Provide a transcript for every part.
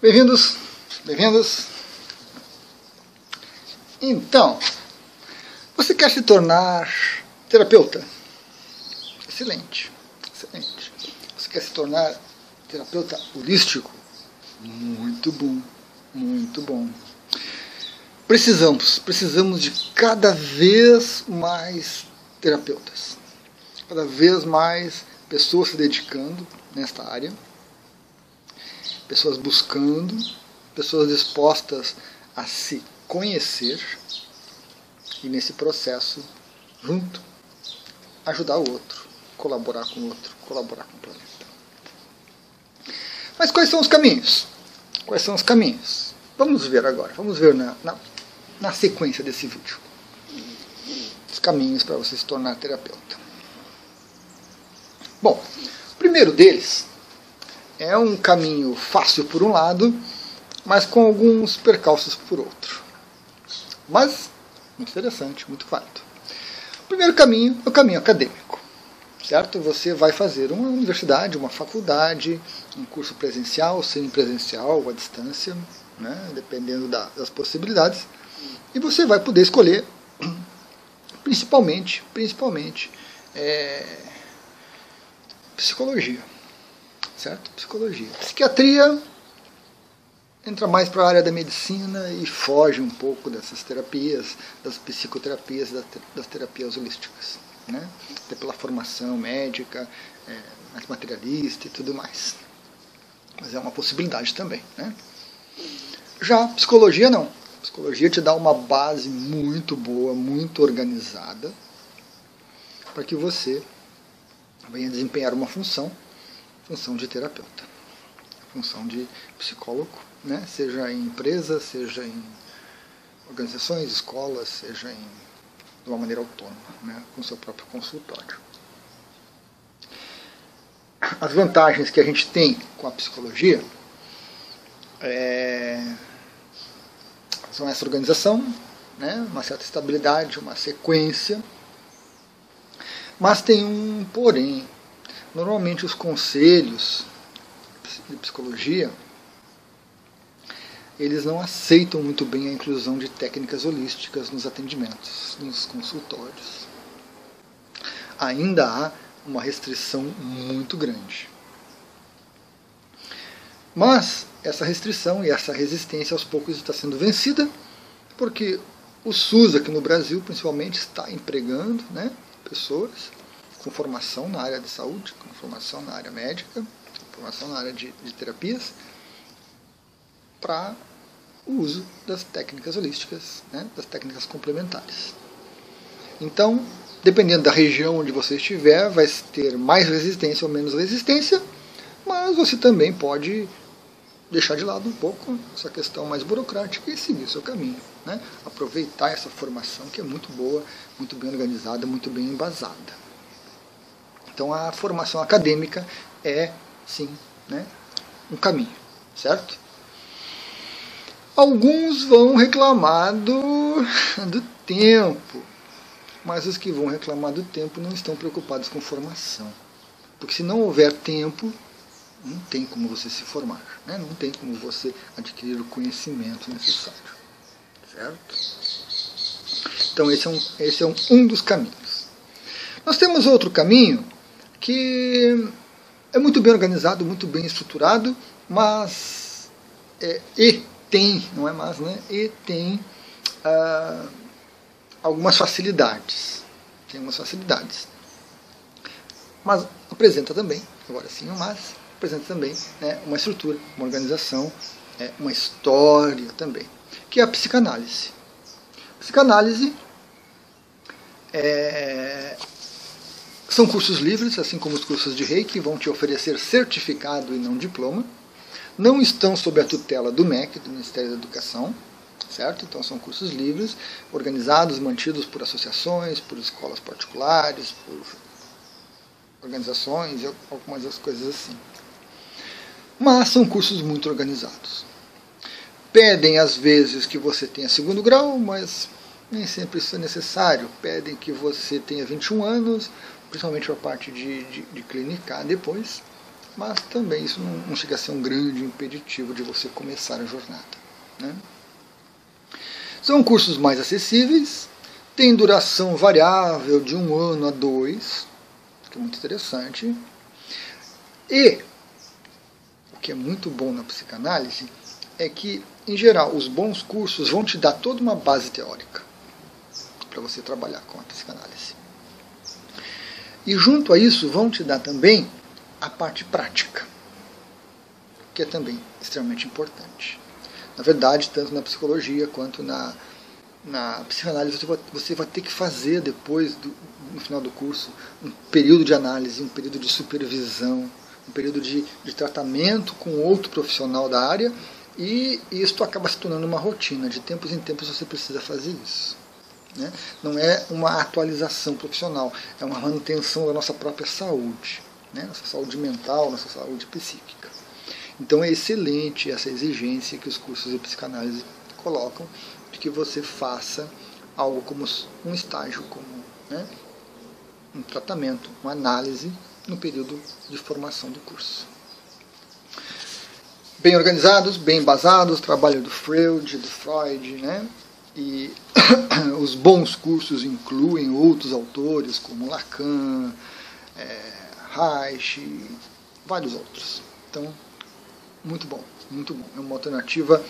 Bem-vindos, bem-vindos. Então, você quer se tornar terapeuta? Excelente, excelente. Você quer se tornar terapeuta holístico? Muito bom, muito bom. Precisamos, precisamos de cada vez mais terapeutas, cada vez mais pessoas se dedicando nesta área, pessoas buscando, pessoas dispostas a se conhecer e nesse processo, junto, ajudar o outro, colaborar com o outro, colaborar com o planeta. Mas quais são os caminhos? Quais são os caminhos? Vamos ver agora, vamos ver na, na, na sequência desse vídeo. Os caminhos para você se tornar terapeuta. Bom, o primeiro deles é um caminho fácil por um lado, mas com alguns percalços por outro. Mas muito interessante, muito válido. O primeiro caminho é o caminho acadêmico. Certo? Você vai fazer uma universidade, uma faculdade, um curso presencial, semipresencial à distância, né? dependendo da, das possibilidades, e você vai poder escolher, principalmente, principalmente, é, psicologia, certo? Psicologia. Psiquiatria entra mais para a área da medicina e foge um pouco dessas terapias, das psicoterapias, das terapias holísticas, né? Até pela formação médica, é, mais materialista e tudo mais. Mas é uma possibilidade também, né? Já psicologia não. Psicologia te dá uma base muito boa, muito organizada, para que você venha desempenhar uma função, função de terapeuta, função de psicólogo né? seja em empresas, seja em organizações, escolas, seja em, de uma maneira autônoma, né? com seu próprio consultório. As vantagens que a gente tem com a psicologia é, são essa organização, né? uma certa estabilidade, uma sequência, mas tem um porém. Normalmente os conselhos de psicologia eles não aceitam muito bem a inclusão de técnicas holísticas nos atendimentos, nos consultórios. Ainda há uma restrição muito grande. Mas essa restrição e essa resistência aos poucos está sendo vencida, porque o SUS aqui no Brasil, principalmente, está empregando né, pessoas com formação na área de saúde, com formação na área médica, formação na área de, de terapias, para o uso das técnicas holísticas, né, das técnicas complementares. Então, dependendo da região onde você estiver, vai ter mais resistência ou menos resistência, mas você também pode deixar de lado um pouco essa questão mais burocrática e seguir o seu caminho. Né? Aproveitar essa formação que é muito boa, muito bem organizada, muito bem embasada. Então a formação acadêmica é, sim, né, um caminho, certo? Alguns vão reclamar do, do tempo, mas os que vão reclamar do tempo não estão preocupados com formação. Porque se não houver tempo, não tem como você se formar, né? não tem como você adquirir o conhecimento necessário. Certo? Então esse é um, esse é um, um dos caminhos. Nós temos outro caminho que é muito bem organizado, muito bem estruturado, mas é, e tem, não é mais, né? E tem ah, algumas facilidades. Tem algumas facilidades. Mas apresenta também, agora sim, mas apresenta também né, uma estrutura, uma organização, é, uma história também, que é a psicanálise. A psicanálise é, são cursos livres, assim como os cursos de Reiki, que vão te oferecer certificado e não diploma não estão sob a tutela do MEC, do Ministério da Educação, certo? Então são cursos livres, organizados, mantidos por associações, por escolas particulares, por organizações e algumas coisas assim. Mas são cursos muito organizados. Pedem às vezes que você tenha segundo grau, mas nem sempre isso é necessário. Pedem que você tenha 21 anos, principalmente a parte de, de, de clinicar depois mas também isso não, não chega a ser um grande impeditivo de você começar a jornada. Né? São cursos mais acessíveis, têm duração variável de um ano a dois, que é muito interessante. E o que é muito bom na psicanálise é que, em geral, os bons cursos vão te dar toda uma base teórica para você trabalhar com a psicanálise. E junto a isso vão te dar também a parte prática, que é também extremamente importante. Na verdade, tanto na psicologia quanto na, na psicanálise, você vai, você vai ter que fazer depois, do, no final do curso, um período de análise, um período de supervisão, um período de, de tratamento com outro profissional da área, e isto acaba se tornando uma rotina. De tempos em tempos você precisa fazer isso. Né? Não é uma atualização profissional, é uma manutenção da nossa própria saúde, né? nossa saúde mental, nossa saúde psíquica. Então é excelente essa exigência que os cursos de psicanálise colocam de que você faça algo como um estágio, como né? um tratamento, uma análise no período de formação do curso. Bem organizados, bem embasados, trabalho do Freud, do Freud, né? E os bons cursos incluem outros autores como Lacan, é, Reich, vários outros. Então, muito bom, muito bom. É uma alternativa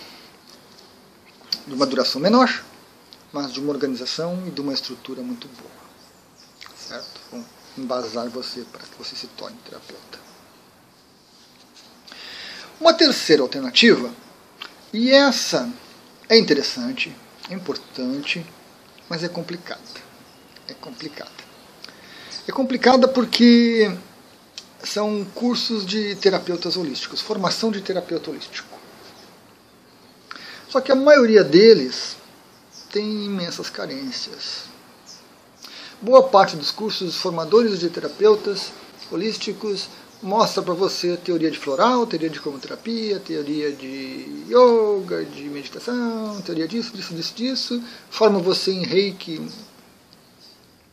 de uma duração menor, mas de uma organização e de uma estrutura muito boa. Certo? Vão embasar você para que você se torne terapeuta. Uma terceira alternativa, e essa é interessante, importante, mas é complicada. É complicada. É complicada porque são cursos de terapeutas holísticos, formação de terapeuta holístico. Só que a maioria deles tem imensas carências. Boa parte dos cursos formadores de terapeutas holísticos mostra para você teoria de floral, teoria de cromoterapia, teoria de yoga, de meditação, teoria disso, disso, disso, disso, forma você em reiki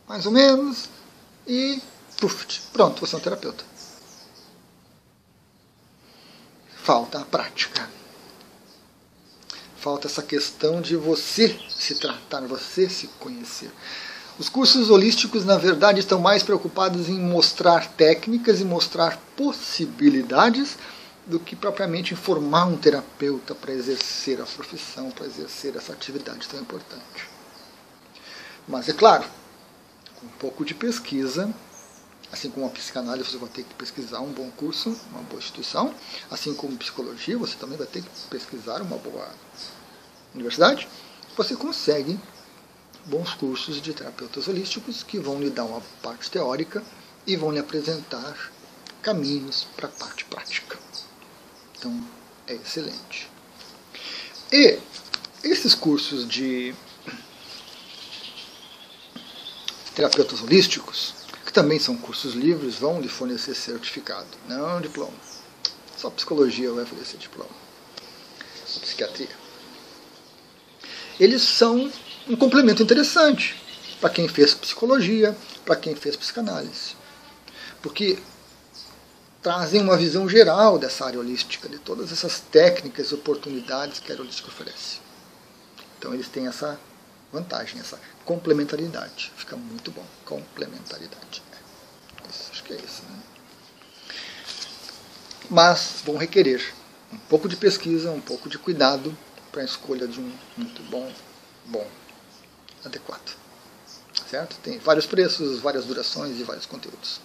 mais ou menos e puf, pronto, você é um terapeuta. Falta a prática. Falta essa questão de você se tratar, você se conhecer. Os cursos holísticos, na verdade, estão mais preocupados em mostrar técnicas e mostrar possibilidades do que propriamente em formar um terapeuta para exercer a profissão, para exercer essa atividade tão importante. Mas é claro, com um pouco de pesquisa, assim como a psicanálise você vai ter que pesquisar um bom curso, uma boa instituição, assim como psicologia você também vai ter que pesquisar uma boa universidade, você consegue bons cursos de terapeutas holísticos que vão lhe dar uma parte teórica e vão lhe apresentar caminhos para a parte prática. Então, é excelente. E esses cursos de terapeutas holísticos, que também são cursos livres, vão lhe fornecer certificado, não diploma. Só psicologia vai fornecer diploma. Psiquiatria. Eles são um complemento interessante para quem fez psicologia, para quem fez psicanálise. Porque trazem uma visão geral dessa área holística, de todas essas técnicas e oportunidades que a holística oferece. Então eles têm essa vantagem, essa complementaridade. Fica muito bom. Complementaridade. Isso, acho que é isso. Né? Mas vão requerer um pouco de pesquisa, um pouco de cuidado para a escolha de um muito bom, bom adequado. Certo? Tem vários preços, várias durações e vários conteúdos.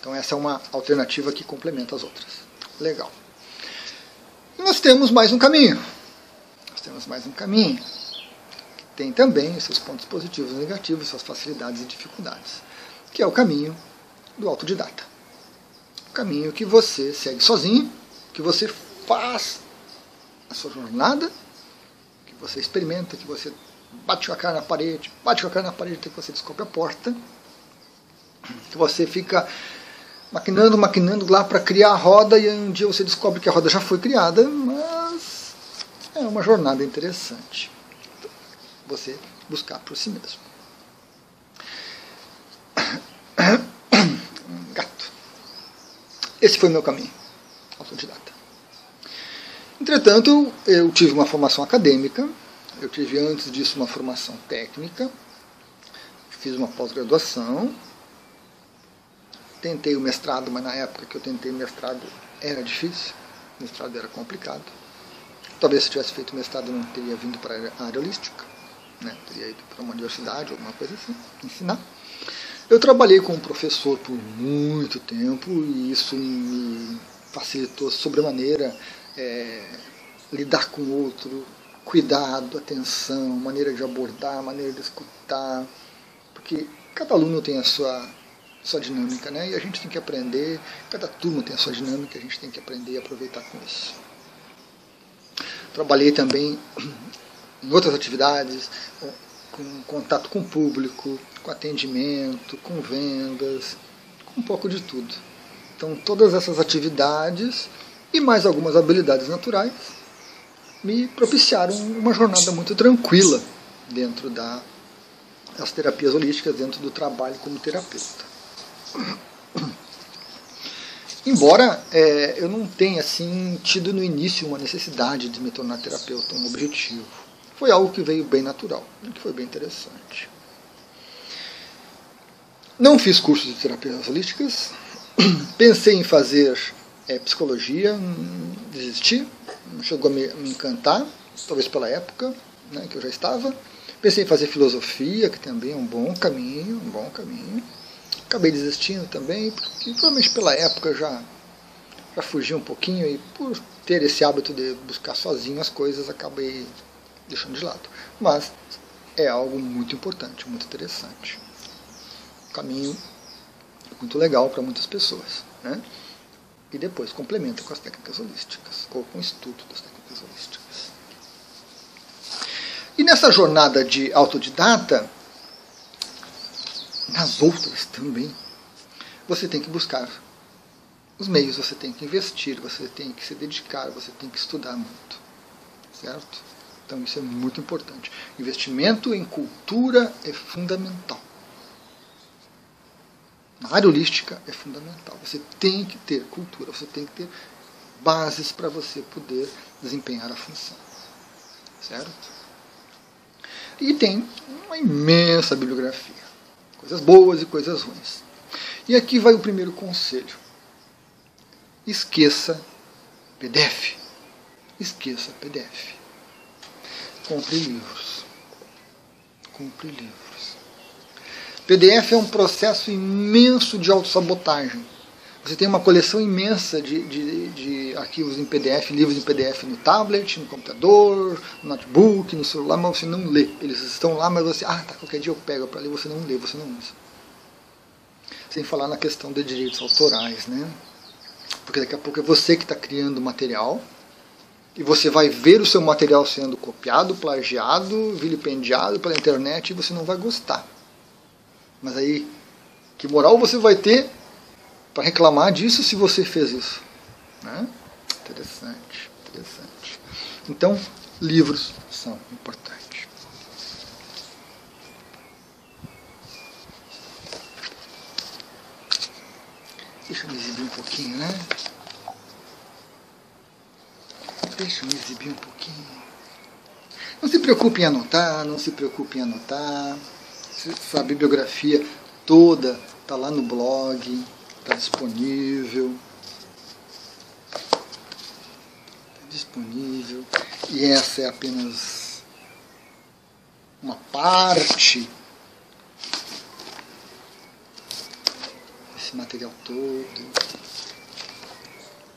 Então essa é uma alternativa que complementa as outras. Legal. E nós temos mais um caminho. Nós temos mais um caminho que tem também seus pontos positivos e negativos, suas facilidades e dificuldades, que é o caminho do autodidata. O caminho que você segue sozinho, que você faz a sua jornada você experimenta, que você bate com a cara na parede, bate com a cara na parede até que você descobre a porta, que você fica maquinando, maquinando lá para criar a roda e um dia você descobre que a roda já foi criada, mas é uma jornada interessante. Você buscar por si mesmo. Gato. esse foi o meu caminho, autodidata. Entretanto, eu tive uma formação acadêmica, eu tive antes disso uma formação técnica, fiz uma pós-graduação, tentei o mestrado, mas na época que eu tentei o mestrado era difícil, o mestrado era complicado. Talvez se tivesse feito mestrado eu não teria vindo para a área holística, né? teria ido para uma universidade, alguma coisa assim, ensinar. Eu trabalhei com um professor por muito tempo e isso me facilitou sobremaneira é, lidar com o outro, cuidado, atenção, maneira de abordar, maneira de escutar, porque cada aluno tem a sua, sua dinâmica, né? E a gente tem que aprender, cada turma tem a sua dinâmica, a gente tem que aprender e aproveitar com isso. Trabalhei também em outras atividades, com contato com o público, com atendimento, com vendas, com um pouco de tudo. Então, todas essas atividades e mais algumas habilidades naturais me propiciaram uma jornada muito tranquila dentro da, das terapias holísticas, dentro do trabalho como terapeuta. Embora é, eu não tenha assim tido no início uma necessidade de me tornar terapeuta, um objetivo foi algo que veio bem natural, que foi bem interessante. Não fiz cursos de terapias holísticas, pensei em fazer é, psicologia, desisti, não chegou a me, me, encantar, talvez pela época né, que eu já estava. Pensei em fazer filosofia, que também é um bom caminho, um bom caminho. Acabei desistindo também, porque provavelmente pela época já, já fugi um pouquinho e por ter esse hábito de buscar sozinho as coisas, acabei deixando de lado. Mas é algo muito importante, muito interessante. Um caminho muito legal para muitas pessoas. Né? E depois complementa com as técnicas holísticas, ou com o estudo das técnicas holísticas. E nessa jornada de autodidata, nas outras também, você tem que buscar os meios, você tem que investir, você tem que se dedicar, você tem que estudar muito. Certo? Então isso é muito importante. Investimento em cultura é fundamental. Na área holística é fundamental. Você tem que ter cultura, você tem que ter bases para você poder desempenhar a função. Certo? E tem uma imensa bibliografia. Coisas boas e coisas ruins. E aqui vai o primeiro conselho. Esqueça PDF. Esqueça PDF. Compre livros. Compre livros. PDF é um processo imenso de autossabotagem. Você tem uma coleção imensa de, de, de, arquivos em PDF, livros em PDF no tablet, no computador, no notebook, no celular, mas você não lê. Eles estão lá, mas você, ah, tá, qualquer dia eu pego para ler, você não lê, você não usa. Sem falar na questão de direitos autorais, né? Porque daqui a pouco é você que está criando material e você vai ver o seu material sendo copiado, plagiado, vilipendiado pela internet e você não vai gostar. Mas aí, que moral você vai ter para reclamar disso se você fez isso? Né? Interessante, interessante. Então, livros são importantes. Deixa eu me exibir um pouquinho, né? Deixa eu me exibir um pouquinho. Não se preocupe em anotar, não se preocupe em anotar. Essa bibliografia toda está lá no blog, está disponível. Está disponível. E essa é apenas uma parte desse material todo.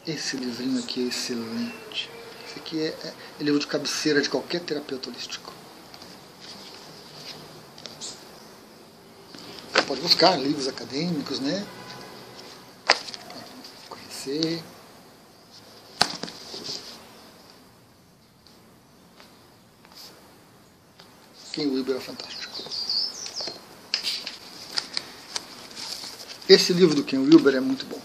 Esse livrinho aqui é excelente. Esse aqui é, é, é livro de cabeceira de qualquer terapeuta holístico. Pode buscar livros acadêmicos, né? Conhecer. Quem Wilber é fantástico. Esse livro do Ken Wilber é muito bom.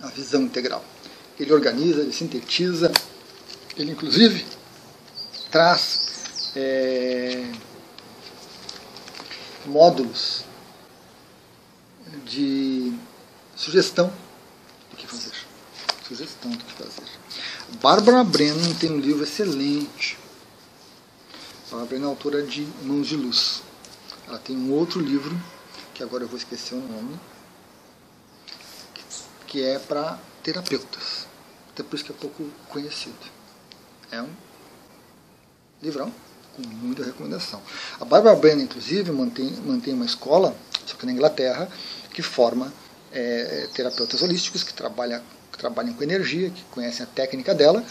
A visão integral ele organiza, ele sintetiza, ele inclusive traz é, módulos de sugestão sugestão do que fazer. Bárbara Brennan tem um livro excelente. Bárbara Brennan é autora de Mãos de Luz. Ela tem um outro livro, que agora eu vou esquecer o nome, que é para terapeutas. Até por isso que é pouco conhecido. É um livrão com muita recomendação. A Barbara Brennan, inclusive, mantém, mantém uma escola, só que na Inglaterra, que forma é, terapeutas holísticos que trabalham, que trabalham com energia, que conhecem a técnica dela.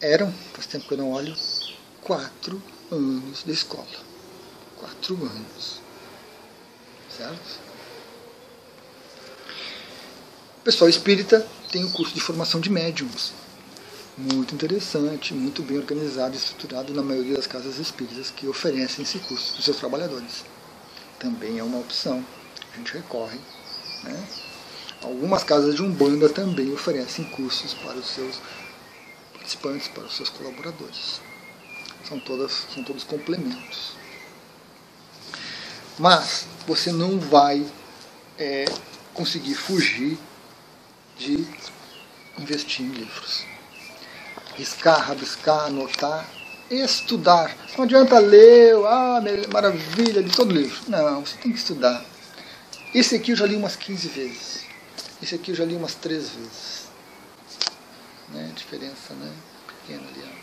Eram, faz tempo que eu não olho, quatro anos de escola. Quatro anos. Certo? O pessoal espírita tem o curso de formação de médiums muito interessante, muito bem organizado e estruturado na maioria das casas espíritas que oferecem esse curso para os seus trabalhadores. Também é uma opção, a gente recorre. Né? Algumas casas de Umbanda também oferecem cursos para os seus participantes, para os seus colaboradores. São, todas, são todos complementos. Mas você não vai é, conseguir fugir de investir em livros riscar, rabiscar, anotar, estudar. Não adianta ler, ah, maravilha, li todo livro. Não, você tem que estudar. Esse aqui eu já li umas 15 vezes. Esse aqui eu já li umas 3 vezes. Né? Diferença, né? Pequena ali. Ó.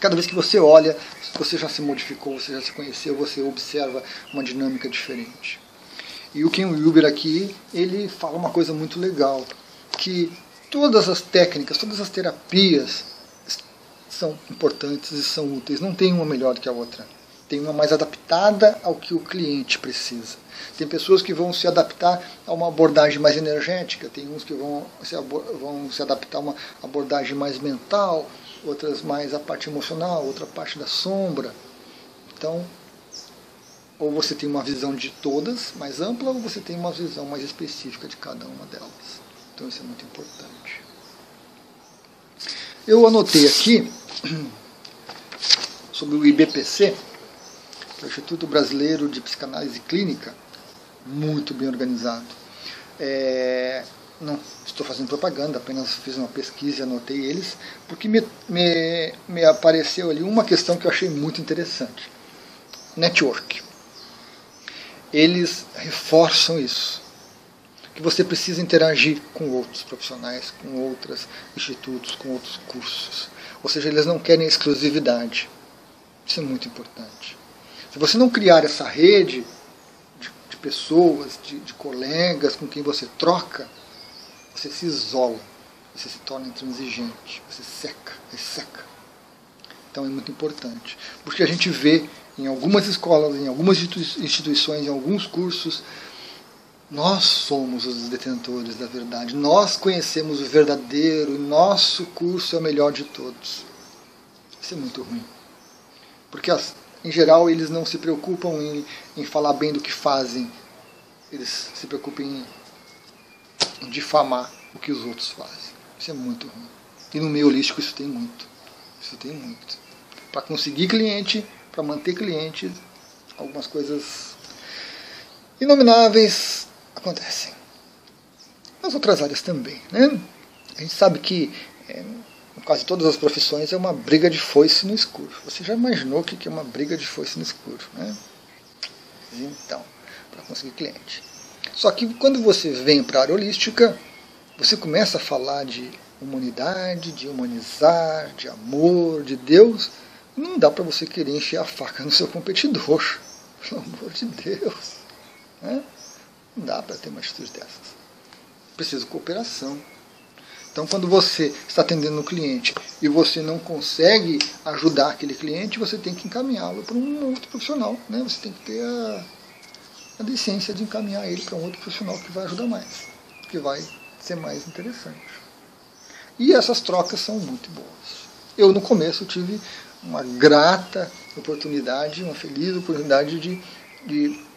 Cada vez que você olha, você já se modificou, você já se conheceu, você observa uma dinâmica diferente. E o Ken Wilber aqui, ele fala uma coisa muito legal, que todas as técnicas, todas as terapias são importantes e são úteis. Não tem uma melhor que a outra. Tem uma mais adaptada ao que o cliente precisa. Tem pessoas que vão se adaptar a uma abordagem mais energética, tem uns que vão se, vão se adaptar a uma abordagem mais mental, outras mais a parte emocional, outra parte da sombra. Então, ou você tem uma visão de todas mais ampla, ou você tem uma visão mais específica de cada uma delas. Então isso é muito importante. Eu anotei aqui sobre o IBPC, é o Instituto Brasileiro de Psicanálise Clínica, muito bem organizado. É, não estou fazendo propaganda, apenas fiz uma pesquisa e anotei eles, porque me, me, me apareceu ali uma questão que eu achei muito interessante. Network. Eles reforçam isso que você precisa interagir com outros profissionais, com outros institutos, com outros cursos. Ou seja, eles não querem exclusividade. Isso é muito importante. Se você não criar essa rede de, de pessoas, de, de colegas com quem você troca, você se isola, você se torna intransigente, você seca, resseca. Então é muito importante. Porque a gente vê em algumas escolas, em algumas instituições, em alguns cursos, nós somos os detentores da verdade. Nós conhecemos o verdadeiro. Nosso curso é o melhor de todos. Isso é muito ruim. Porque, em geral, eles não se preocupam em, em falar bem do que fazem. Eles se preocupam em, difamar o que os outros fazem. Isso é muito ruim. E no meio holístico isso tem muito. Isso tem muito. Para conseguir cliente, para manter cliente, algumas coisas inomináveis acontecem. Nas outras áreas também. Né? A gente sabe que é, quase todas as profissões é uma briga de foice no escuro. Você já imaginou o que é uma briga de foice no escuro? Né? Então, para conseguir cliente. Só que quando você vem para a área holística, você começa a falar de humanidade, de humanizar, de amor, de Deus. Não dá para você querer encher a faca no seu competidor. Pelo amor de Deus. Né? Não dá para ter uma atitude dessas. Precisa de cooperação. Então, quando você está atendendo um cliente e você não consegue ajudar aquele cliente, você tem que encaminhá-lo para um outro profissional. Né? Você tem que ter a, a decência de encaminhar ele para um outro profissional que vai ajudar mais, que vai ser mais interessante. E essas trocas são muito boas. Eu, no começo, tive uma grata oportunidade, uma feliz oportunidade de, de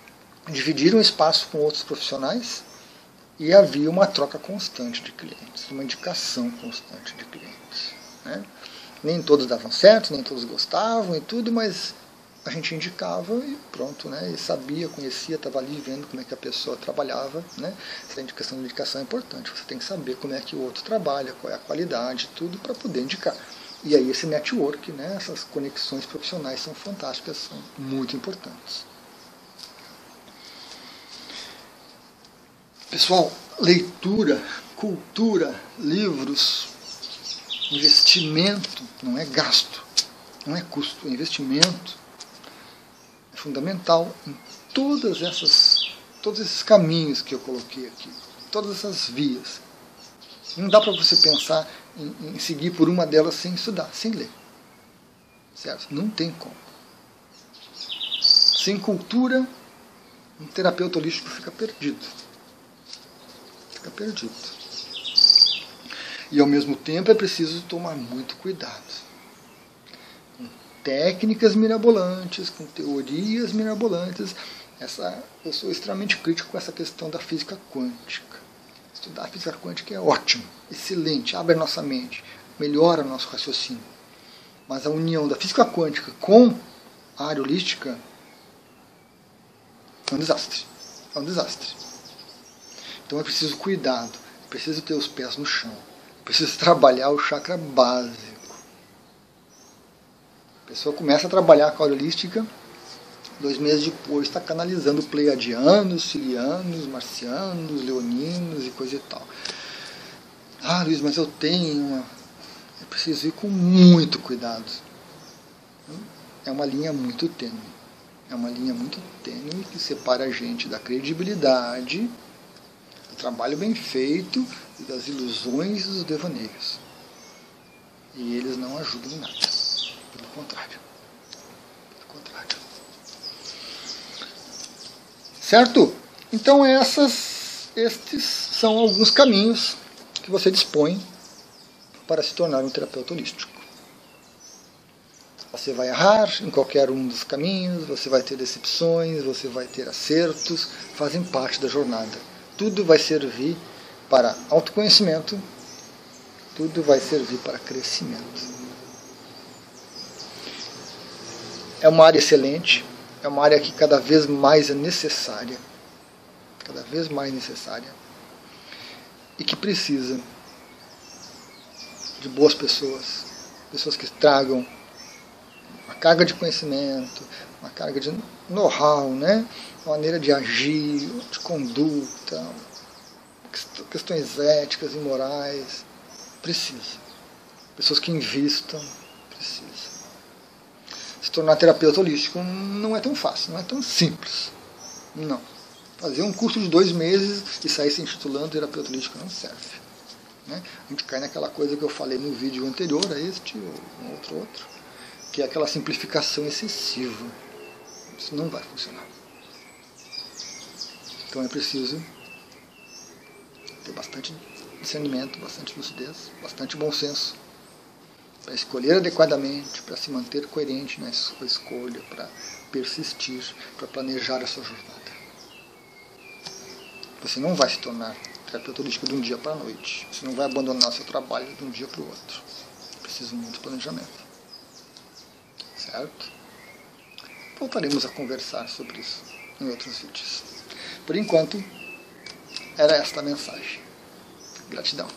dividiram espaço com outros profissionais e havia uma troca constante de clientes, uma indicação constante de clientes. Né? Nem todos davam certo, nem todos gostavam e tudo, mas a gente indicava e pronto, né? E sabia, conhecia, estava ali vendo como é que a pessoa trabalhava, né? Essa indicação de indicação é importante. Você tem que saber como é que o outro trabalha, qual é a qualidade, tudo para poder indicar. E aí esse network, né? Essas conexões profissionais são fantásticas, são muito importantes. Pessoal, leitura, cultura, livros, investimento, não é gasto, não é custo, é investimento é fundamental em todas essas, todos esses caminhos que eu coloquei aqui, todas essas vias. Não dá para você pensar em, em, seguir por uma delas sem estudar, sem ler. Certo? Não tem como. Sem cultura, um terapeuta holístico fica perdido. Fica perdido. E ao mesmo tempo é preciso tomar muito cuidado técnicas mirabolantes, com teorias mirabolantes. Essa, eu sou extremamente crítico com essa questão da física quântica. Estudar física quântica é ótimo, excelente, abre nossa mente, melhora nosso raciocínio. Mas a união da física quântica com a área holística é um desastre. É um desastre. Então é preciso cuidado, é preciso ter os pés no chão, é preciso trabalhar o chakra base a pessoa começa a trabalhar a holística, dois meses depois está canalizando pleiadianos, sirianos, marcianos, leoninos e coisa e tal. Ah, Luiz, mas eu tenho uma... Eu preciso ir com muito cuidado. É uma linha muito tênue. É uma linha muito tênue que separa a gente da credibilidade, do trabalho bem feito e das ilusões e dos devaneios. E eles não ajudam em nada contrário. Pelo contrário. Certo? Então essas, estes são alguns caminhos que você dispõe para se tornar um terapeuta holístico. Você vai errar em qualquer um dos caminhos, você vai ter decepções, você vai ter acertos, fazem parte da jornada. Tudo vai servir para autoconhecimento, tudo vai servir para crescimento. É uma área excelente, é uma área que cada vez mais é necessária, cada vez mais necessária, e que precisa de boas pessoas, pessoas que tragam uma carga de conhecimento, uma carga de know-how, né? maneira de agir, de conduta, questões éticas e morais. Precisa. Pessoas que invistam, precisa se tornar terapeuta holístico não é tão fácil, não é tão simples. Não. Fazer um curso de dois meses e sair se intitulando terapeuta holístico não serve. Né? A gente cai naquela coisa que eu falei no vídeo anterior a este, ou um outro outro, que é aquela simplificação excessiva. Isso não vai funcionar. Então é preciso ter bastante discernimento, bastante lucidez, bastante bom senso para escolher adequadamente, para se manter coerente na sua escolha, para persistir, para planejar a sua jornada. Você não vai se tornar terapeuta holístico de um dia para a noite. Você não vai abandonar seu trabalho de um dia para o outro. Precisa muito planejamento. Certo? Voltaremos a conversar sobre isso em outros vídeos. Por enquanto, era esta a mensagem. Gratidão.